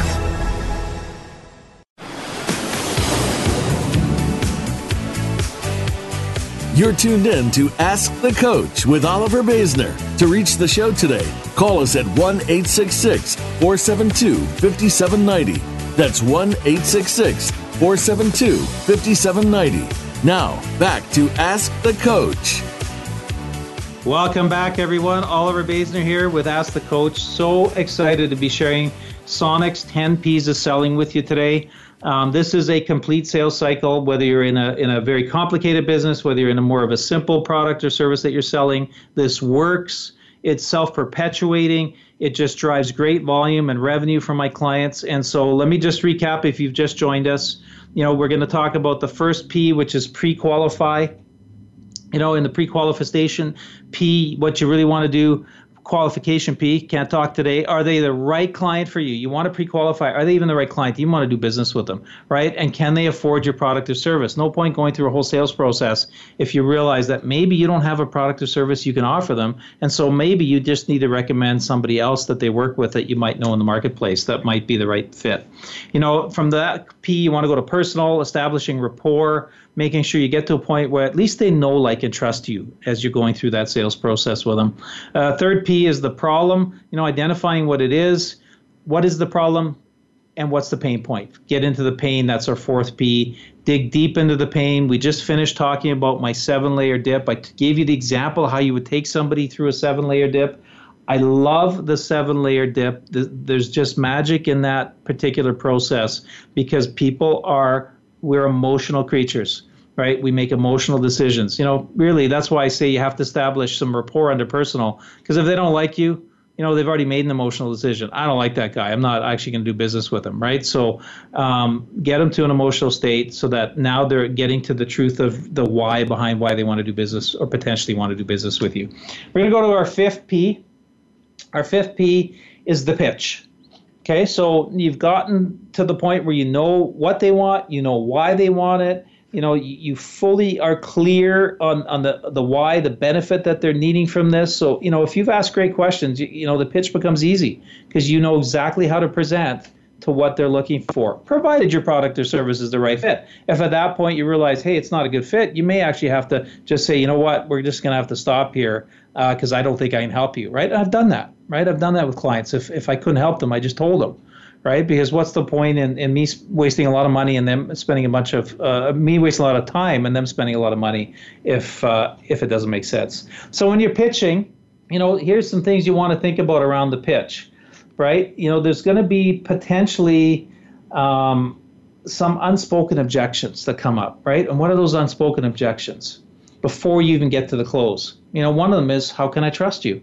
Speaker 1: You're tuned in to Ask the Coach with Oliver Basner. To reach the show today, call us at 1 866 472 5790. That's 1 866 472 5790. Now, back to Ask the Coach.
Speaker 2: Welcome back, everyone. Oliver Basner here with Ask the Coach. So excited to be sharing Sonic's 10 P's of selling with you today. Um, this is a complete sales cycle, whether you're in a, in a very complicated business, whether you're in a more of a simple product or service that you're selling. This works. It's self perpetuating. It just drives great volume and revenue for my clients. And so let me just recap if you've just joined us. You know, we're going to talk about the first P, which is pre qualify. You know, in the pre qualification, P, what you really want to do qualification P, can't talk today. Are they the right client for you? You want to pre qualify. Are they even the right client? Do you want to do business with them, right? And can they afford your product or service? No point going through a whole sales process if you realize that maybe you don't have a product or service you can offer them. And so maybe you just need to recommend somebody else that they work with that you might know in the marketplace that might be the right fit. You know, from that P, you want to go to personal, establishing rapport making sure you get to a point where at least they know, like, and trust you as you're going through that sales process with them. Uh, third P is the problem, you know, identifying what it is. What is the problem? And what's the pain point? Get into the pain. That's our fourth P. Dig deep into the pain. We just finished talking about my seven layer dip. I gave you the example how you would take somebody through a seven layer dip. I love the seven layer dip. There's just magic in that particular process because people are, we're emotional creatures right? We make emotional decisions. You know, really, that's why I say you have to establish some rapport under personal. Because if they don't like you, you know, they've already made an emotional decision. I don't like that guy. I'm not actually going to do business with him, right? So um, get them to an emotional state so that now they're getting to the truth of the why behind why they want to do business or potentially want to do business with you. We're going to go to our fifth P. Our fifth P is the pitch. Okay, so you've gotten to the point where you know what they want, you know why they want it, you know you fully are clear on, on the, the why the benefit that they're needing from this. So you know if you've asked great questions you, you know the pitch becomes easy because you know exactly how to present to what they're looking for provided your product or service is the right fit. If at that point you realize hey it's not a good fit you may actually have to just say you know what? We're just going to have to stop here because uh, i don't think i can help you right? I've done that right? I've done that with clients. If, if i couldn't help them i just told them right? Because what's the point in, in me wasting a lot of money and them spending a bunch of uh, me wasting a lot of time and them spending a lot of money if uh, if it doesn't make sense. So when you're pitching, you know, here's some things you want to think about around the pitch, right? You know, there's going to be potentially um, some unspoken objections that come up, right? And what are those unspoken objections before you even get to the close? You know, one of them is how can I trust you?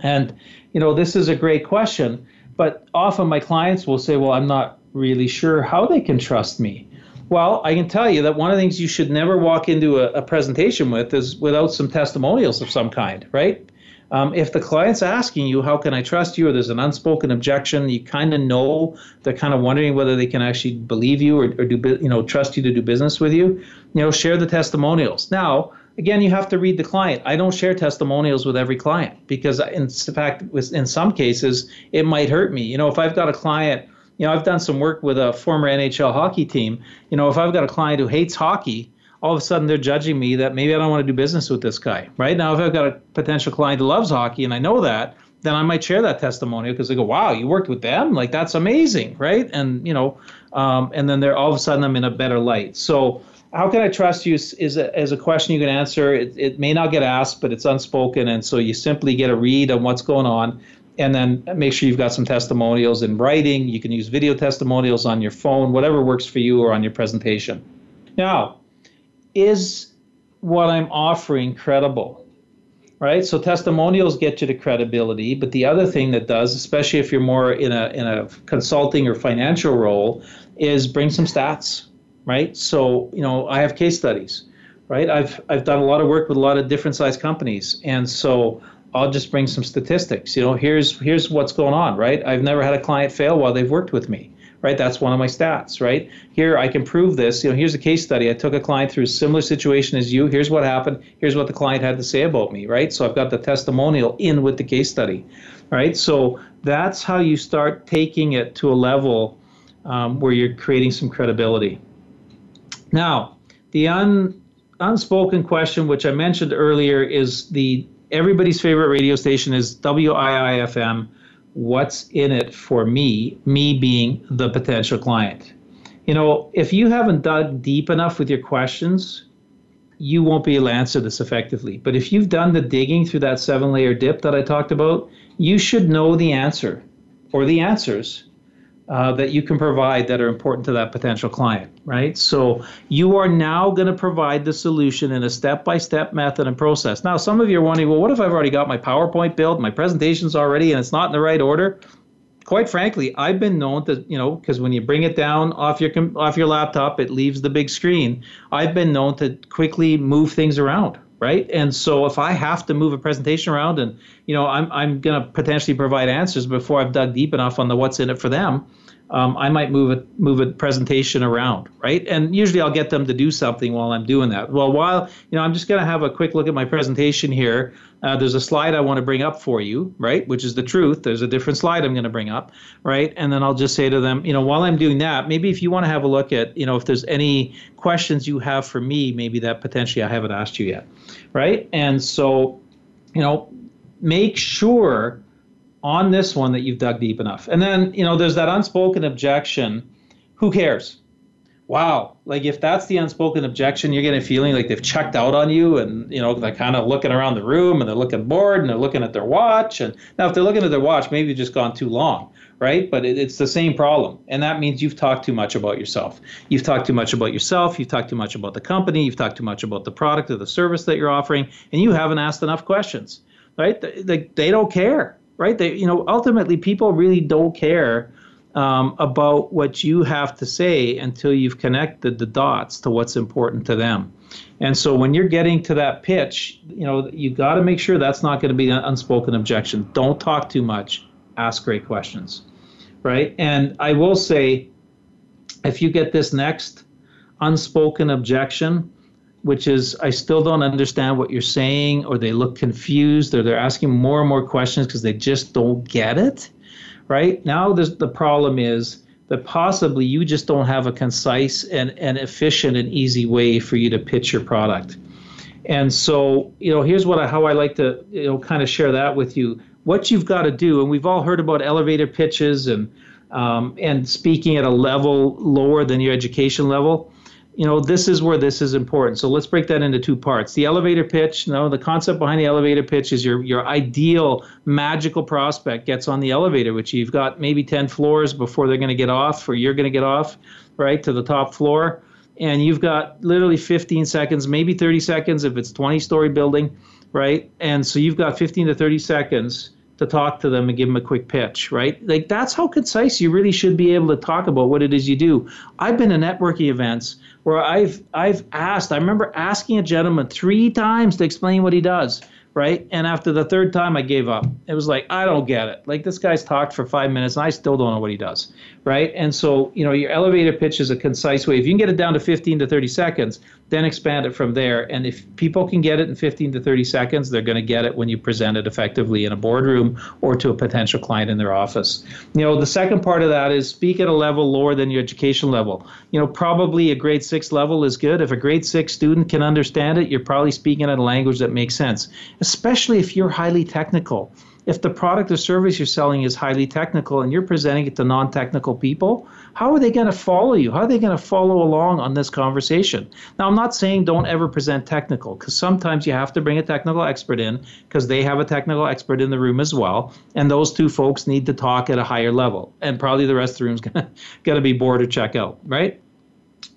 Speaker 2: And you know, this is a great question but often my clients will say, well, I'm not really sure how they can trust me. Well, I can tell you that one of the things you should never walk into a, a presentation with is without some testimonials of some kind, right? Um, if the client's asking you, how can I trust you, or there's an unspoken objection, you kind of know they're kind of wondering whether they can actually believe you or, or do, you know, trust you to do business with you, you know, share the testimonials. Now, again, you have to read the client. I don't share testimonials with every client because, in fact, in some cases, it might hurt me. You know, if I've got a client, you know, I've done some work with a former NHL hockey team. You know, if I've got a client who hates hockey, all of a sudden they're judging me that maybe I don't want to do business with this guy. Right now, if I've got a potential client who loves hockey and I know that, then I might share that testimonial because they go, "Wow, you worked with them? Like that's amazing, right?" And you know, um, and then they're all of a sudden I'm in a better light. So how can I trust you is, a, is a question you can answer. It, it may not get asked, but it's unspoken. And so you simply get a read on what's going on and then make sure you've got some testimonials in writing. You can use video testimonials on your phone, whatever works for you or on your presentation. Now, is what I'm offering credible? Right? So testimonials get you to credibility, but the other thing that does, especially if you're more in a in a consulting or financial role, is bring some stats right? So, you know, I have case studies, right? I've I've done a lot of work with a lot of different size companies, and so I'll just bring some statistics. You know, here's here's what's going on, right? I've never had a client fail while they've worked with me, right? That's one of my stats, right? Here I can prove this. You know, here's a case study. I took a client through a similar situation as you. Here's what happened. Here's what the client had to say about me, right? So I've got the testimonial in with the case study, right? So that's how you start taking it to a level um, where you're creating some credibility. Now, the un, unspoken question, which I mentioned earlier, is the everybody's favorite radio station is WIIFM. What's in it for me? Me being the potential client. You know, if you haven't dug deep enough with your questions, you won't be able to answer this effectively. But if you've done the digging through that seven layer dip that I talked about, you should know the answer or the answers uh, that you can provide that are important to that potential client, right? So you are now going to provide the solution in a step-by-step method and process. Now, some of you are wondering, well, what if I've already got my PowerPoint built, my presentation's already, and it's not in the right order? Quite frankly, I've been known to, you know, because when you bring it down off your off your laptop, it leaves the big screen. I've been known to quickly move things around, right? And so if I have to move a presentation around and, you know, I'm, I'm going to potentially provide answers before I've dug deep enough on the what's in it for them, um, I might move a move a presentation around, right? And usually I'll get them to do something while I'm doing that. Well, while you know, I'm just going to have a quick look at my presentation here. Uh, there's a slide I want to bring up for you, right? Which is the truth. There's a different slide I'm going to bring up, right? And then I'll just say to them, you know, while I'm doing that, maybe if you want to have a look at, you know, if there's any questions you have for me, maybe that potentially I haven't asked you yet, right? And so, you know, make sure on this one that you've dug deep enough. And then, you know, there's that unspoken objection. Who cares? Wow. Like if that's the unspoken objection, you're getting a feeling like they've checked out on you and, you know, they're kind of looking around the room and they're looking bored and they're looking at their watch. And now if they're looking at their watch, maybe you've just gone too long, right? But it, it's the same problem. And that means you've talked too much about yourself. You've talked too much about yourself. You've talked too much about the company. You've talked too much about the product or the service that you're offering. And you haven't asked enough questions, right? They, they, they don't care right? They, you know, ultimately, people really don't care um, about what you have to say until you've connected the dots to what's important to them. And so when you're getting to that pitch, you know, you got to make sure that's not going to be an unspoken objection. Don't talk too much. Ask great questions, right? And I will say, if you get this next unspoken objection, which is I still don't understand what you're saying, or they look confused, or they're asking more and more questions because they just don't get it. Right now, the problem is that possibly you just don't have a concise and, and efficient and easy way for you to pitch your product. And so, you know, here's what I, how I like to, you know, kind of share that with you. What you've got to do, and we've all heard about elevator pitches and um, and speaking at a level lower than your education level you know, this is where this is important. So let's break that into two parts. The elevator pitch, you know, the concept behind the elevator pitch is your your ideal magical prospect gets on the elevator, which you've got maybe 10 floors before they're going to get off or you're going to get off, right, to the top floor. And you've got literally 15 seconds, maybe 30 seconds if it's 20 story building, right? And so you've got 15 to 30 seconds to talk to them and give them a quick pitch, right? Like that's how concise you really should be able to talk about what it is you do. I've been to networking events where I've I've asked, I remember asking a gentleman 3 times to explain what he does right? And after the third time, I gave up. It was like, I don't get it. Like, this guy's talked for five minutes, and I still don't know what he does, right? And so, you know, your elevator pitch is a concise way. If you can get it down to 15 to 30 seconds, then expand it from there. And if people can get it in 15 to 30 seconds, they're going to get it when you present it effectively in a boardroom or to a potential client in their office. You know, the second part of that is speak at a level lower than your education level. You know, probably a grade six level is good. If a grade six student can understand it, you're probably speaking in a language that makes sense especially if you're highly technical. If the product or service you're selling is highly technical and you're presenting it to non technical people, how are they going to follow you? How are they going to follow along on this conversation? Now, I'm not saying don't ever present technical because sometimes you have to bring a technical expert in because they have a technical expert in the room as well. And those two folks need to talk at a higher level. And probably the rest of the room's *laughs* going to be bored or check out, right?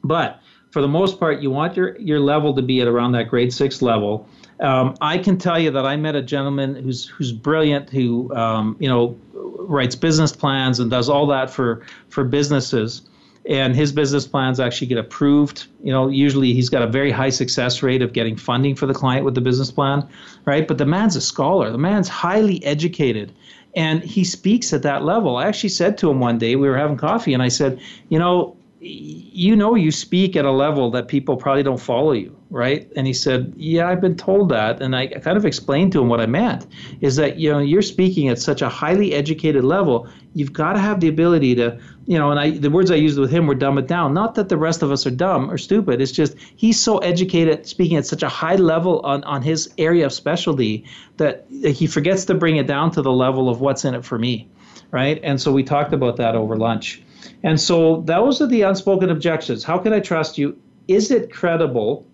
Speaker 2: But for the most part, you want your, your level to be at around that grade six level um, I can tell you that I met a gentleman who's who's brilliant, who um, you know writes business plans and does all that for for businesses. And his business plans actually get approved. You know, usually he's got a very high success rate of getting funding for the client with the business plan, right? But the man's a scholar. The man's highly educated, and he speaks at that level. I actually said to him one day, we were having coffee, and I said, you know, you know you speak at a level that people probably don't follow you right and he said yeah i've been told that and i kind of explained to him what i meant is that you know you're speaking at such a highly educated level you've got to have the ability to you know and i the words i used with him were dumb it down not that the rest of us are dumb or stupid it's just he's so educated speaking at such a high level on on his area of specialty that he forgets to bring it down to the level of what's in it for me right and so we talked about that over lunch and so those are the unspoken objections. How can I trust you? Is it credible?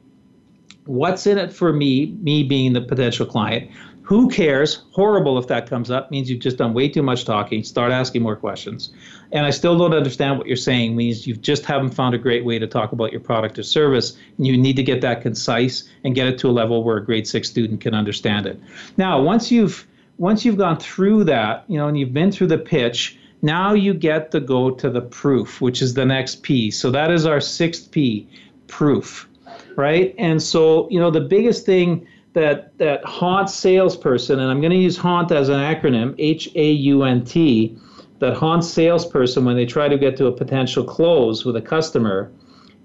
Speaker 2: What's in it for me, me being the potential client? Who cares? Horrible if that comes up, means you've just done way too much talking. Start asking more questions. And I still don't understand what you're saying, means you just haven't found a great way to talk about your product or service. And you need to get that concise and get it to a level where a grade six student can understand it. Now, once you've once you've gone through that, you know, and you've been through the pitch, now you get to go to the proof, which is the next P. So that is our sixth P, proof, right? And so, you know, the biggest thing that that haunt salesperson, and I'm going to use haunt as an acronym, H A U N T, that haunt salesperson when they try to get to a potential close with a customer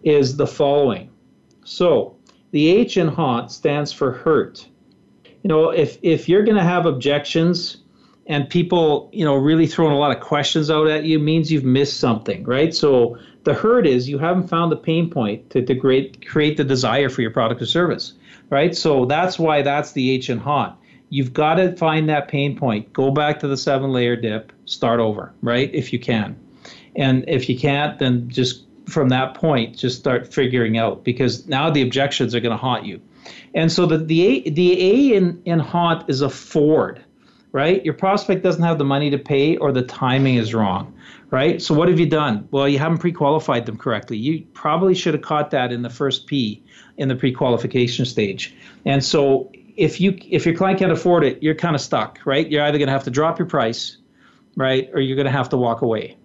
Speaker 2: is the following. So the H in haunt stands for hurt. You know, if if you're going to have objections and people, you know, really throwing a lot of questions out at you means you've missed something, right? So the hurt is you haven't found the pain point to, to create, create the desire for your product or service, right? So that's why that's the H in haunt. You've got to find that pain point. Go back to the seven layer dip, start over, right? If you can. And if you can't, then just from that point, just start figuring out because now the objections are going to haunt you. And so the, the A, the A in, in haunt is afford, right? Your prospect doesn't have the money to pay or the timing is wrong, right? So what have you done? Well, you haven't pre-qualified them correctly. You probably should have caught that in the first P in the pre-qualification stage. And so if you if your client can't afford it, you're kind of stuck, right? You're either going to have to drop your price, right, or you're going to have to walk away.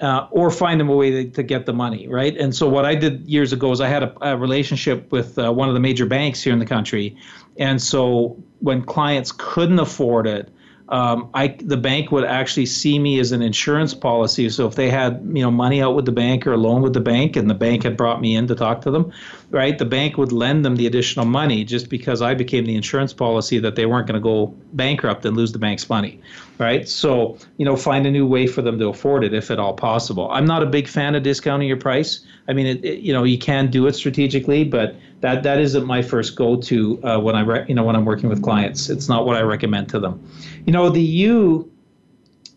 Speaker 2: Uh, or find them a way to, to, get the money, right? And so what I did years ago is I had a, a relationship with uh, one of the major banks here in the country, and so when clients couldn't afford it, um, I the bank would actually see me as an insurance policy. So if they had you know money out with the bank or a loan with the bank, and the bank had brought me in to talk to them, right? The bank would lend them the additional money just because I became the insurance policy that they weren't going to go bankrupt and lose the bank's money, right? So you know find a new way for them to afford it if at all possible. I'm not a big fan of discounting your price. I mean, it, it, you know you can do it strategically, but that that isn't my first go-to uh, when I re- you know when I'm working with clients. It's not what I recommend to them. You know, the U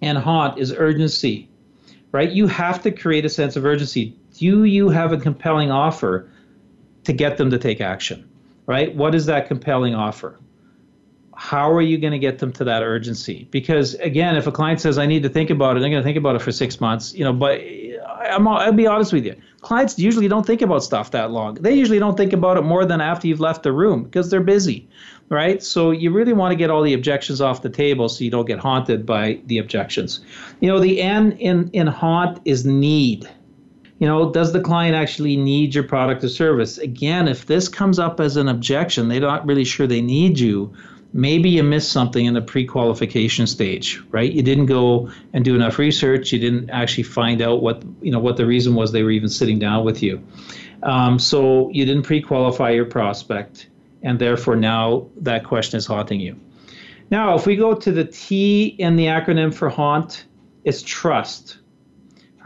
Speaker 2: and haunt is urgency, right? You have to create a sense of urgency. Do you have a compelling offer to get them to take action, right? What is that compelling offer? How are you going to get them to that urgency? Because again, if a client says, "I need to think about it," they're going to think about it for six months. You know, but I'm, I'll be honest with you. Clients usually don't think about stuff that long. They usually don't think about it more than after you've left the room because they're busy, right? So you really want to get all the objections off the table so you don't get haunted by the objections. You know, the N in, in haunt is need. You know, does the client actually need your product or service? Again, if this comes up as an objection, they're not really sure they need you maybe you missed something in the pre-qualification stage right? You didn't go and do enough research. You didn't actually find out what you know what the reason was they were even sitting down with you. Um, so you didn't pre-qualify your prospect and therefore now that question is haunting you. Now if we go to the t in the acronym for haunt it's trust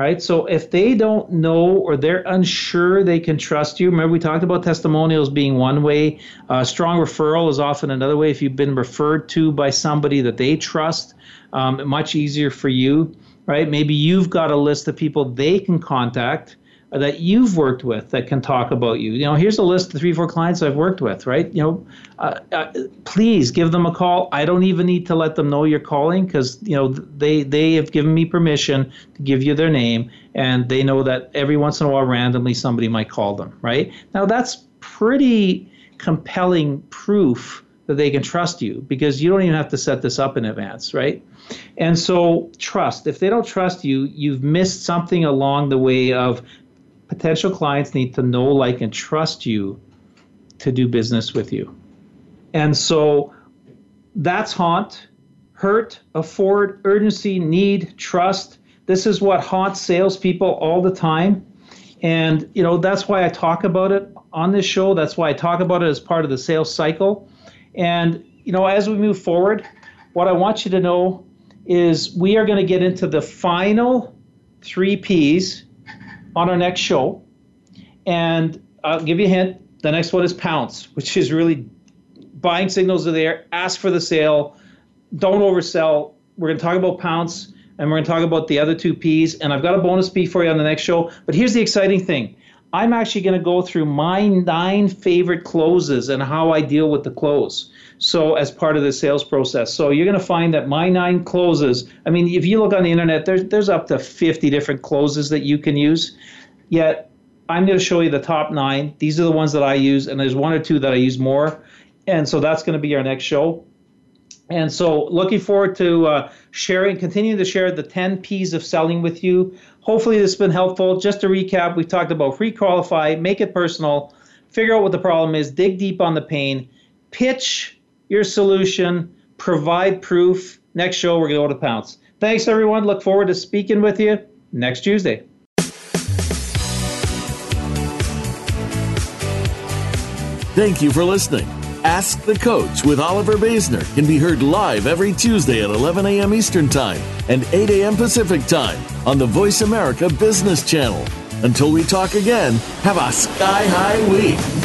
Speaker 2: right? So if they don't know or they're unsure they can trust you, remember we talked about testimonials being one way. Uh, strong referral is often another way. If you've been referred to by somebody that they trust, um, much easier for you, right? Maybe you've got a list of people they can contact that you've worked with that can talk about you. You know, here's a list of three, four clients I've worked with, right? You know, uh, uh, please give them a call. I don't even need to let them know you're calling because you know they they have given me permission to give you their name, and they know that every once in a while, randomly somebody might call them, right? Now that's pretty compelling proof that they can trust you because you don't even have to set this up in advance, right? And so, trust. If they don't trust you, you've missed something along the way of potential clients need to know, like, and trust you to do business with you. And so that's haunt, hurt, afford, urgency, need, trust. This is what haunts salespeople all the time. And you know that's why I talk about it on this show. That's why I talk about it as part of the sales cycle. And you know, as we move forward, what I want you to know is we are going to get into the final three P's on our next show. And I'll give you a hint. The next one is pounce, which is really buying signals are there. Ask for the sale. Don't oversell. We're going to talk about pounce and we're going to talk about the other two P's. And I've got a bonus P for you on the next show. But here's the exciting thing I'm actually going to go through my nine favorite closes and how I deal with the close. So, as part of the sales process. So, you're going to find that my nine closes, I mean, if you look on the internet, there's, there's up to 50 different closes that you can use. Yet, I'm going to show you the top nine. These are the ones that I use, and there's one or two that I use more. And so, that's going to be our next show. And so, looking forward to uh, sharing, continuing to share the 10 P's of selling with you. Hopefully, this has been helpful. Just to recap, we talked about pre qualify, make it personal, figure out what the problem is, dig deep on the pain, pitch your solution, provide proof. Next show, we're going to go to Pounce. Thanks, everyone. Look forward to speaking with you next Tuesday.
Speaker 1: Thank you for listening. Ask the Coach with Oliver Basner can be heard live every Tuesday at 11 a.m. Eastern Time and 8 a.m. Pacific Time on the Voice America Business Channel. Until we talk again, have a sky high week.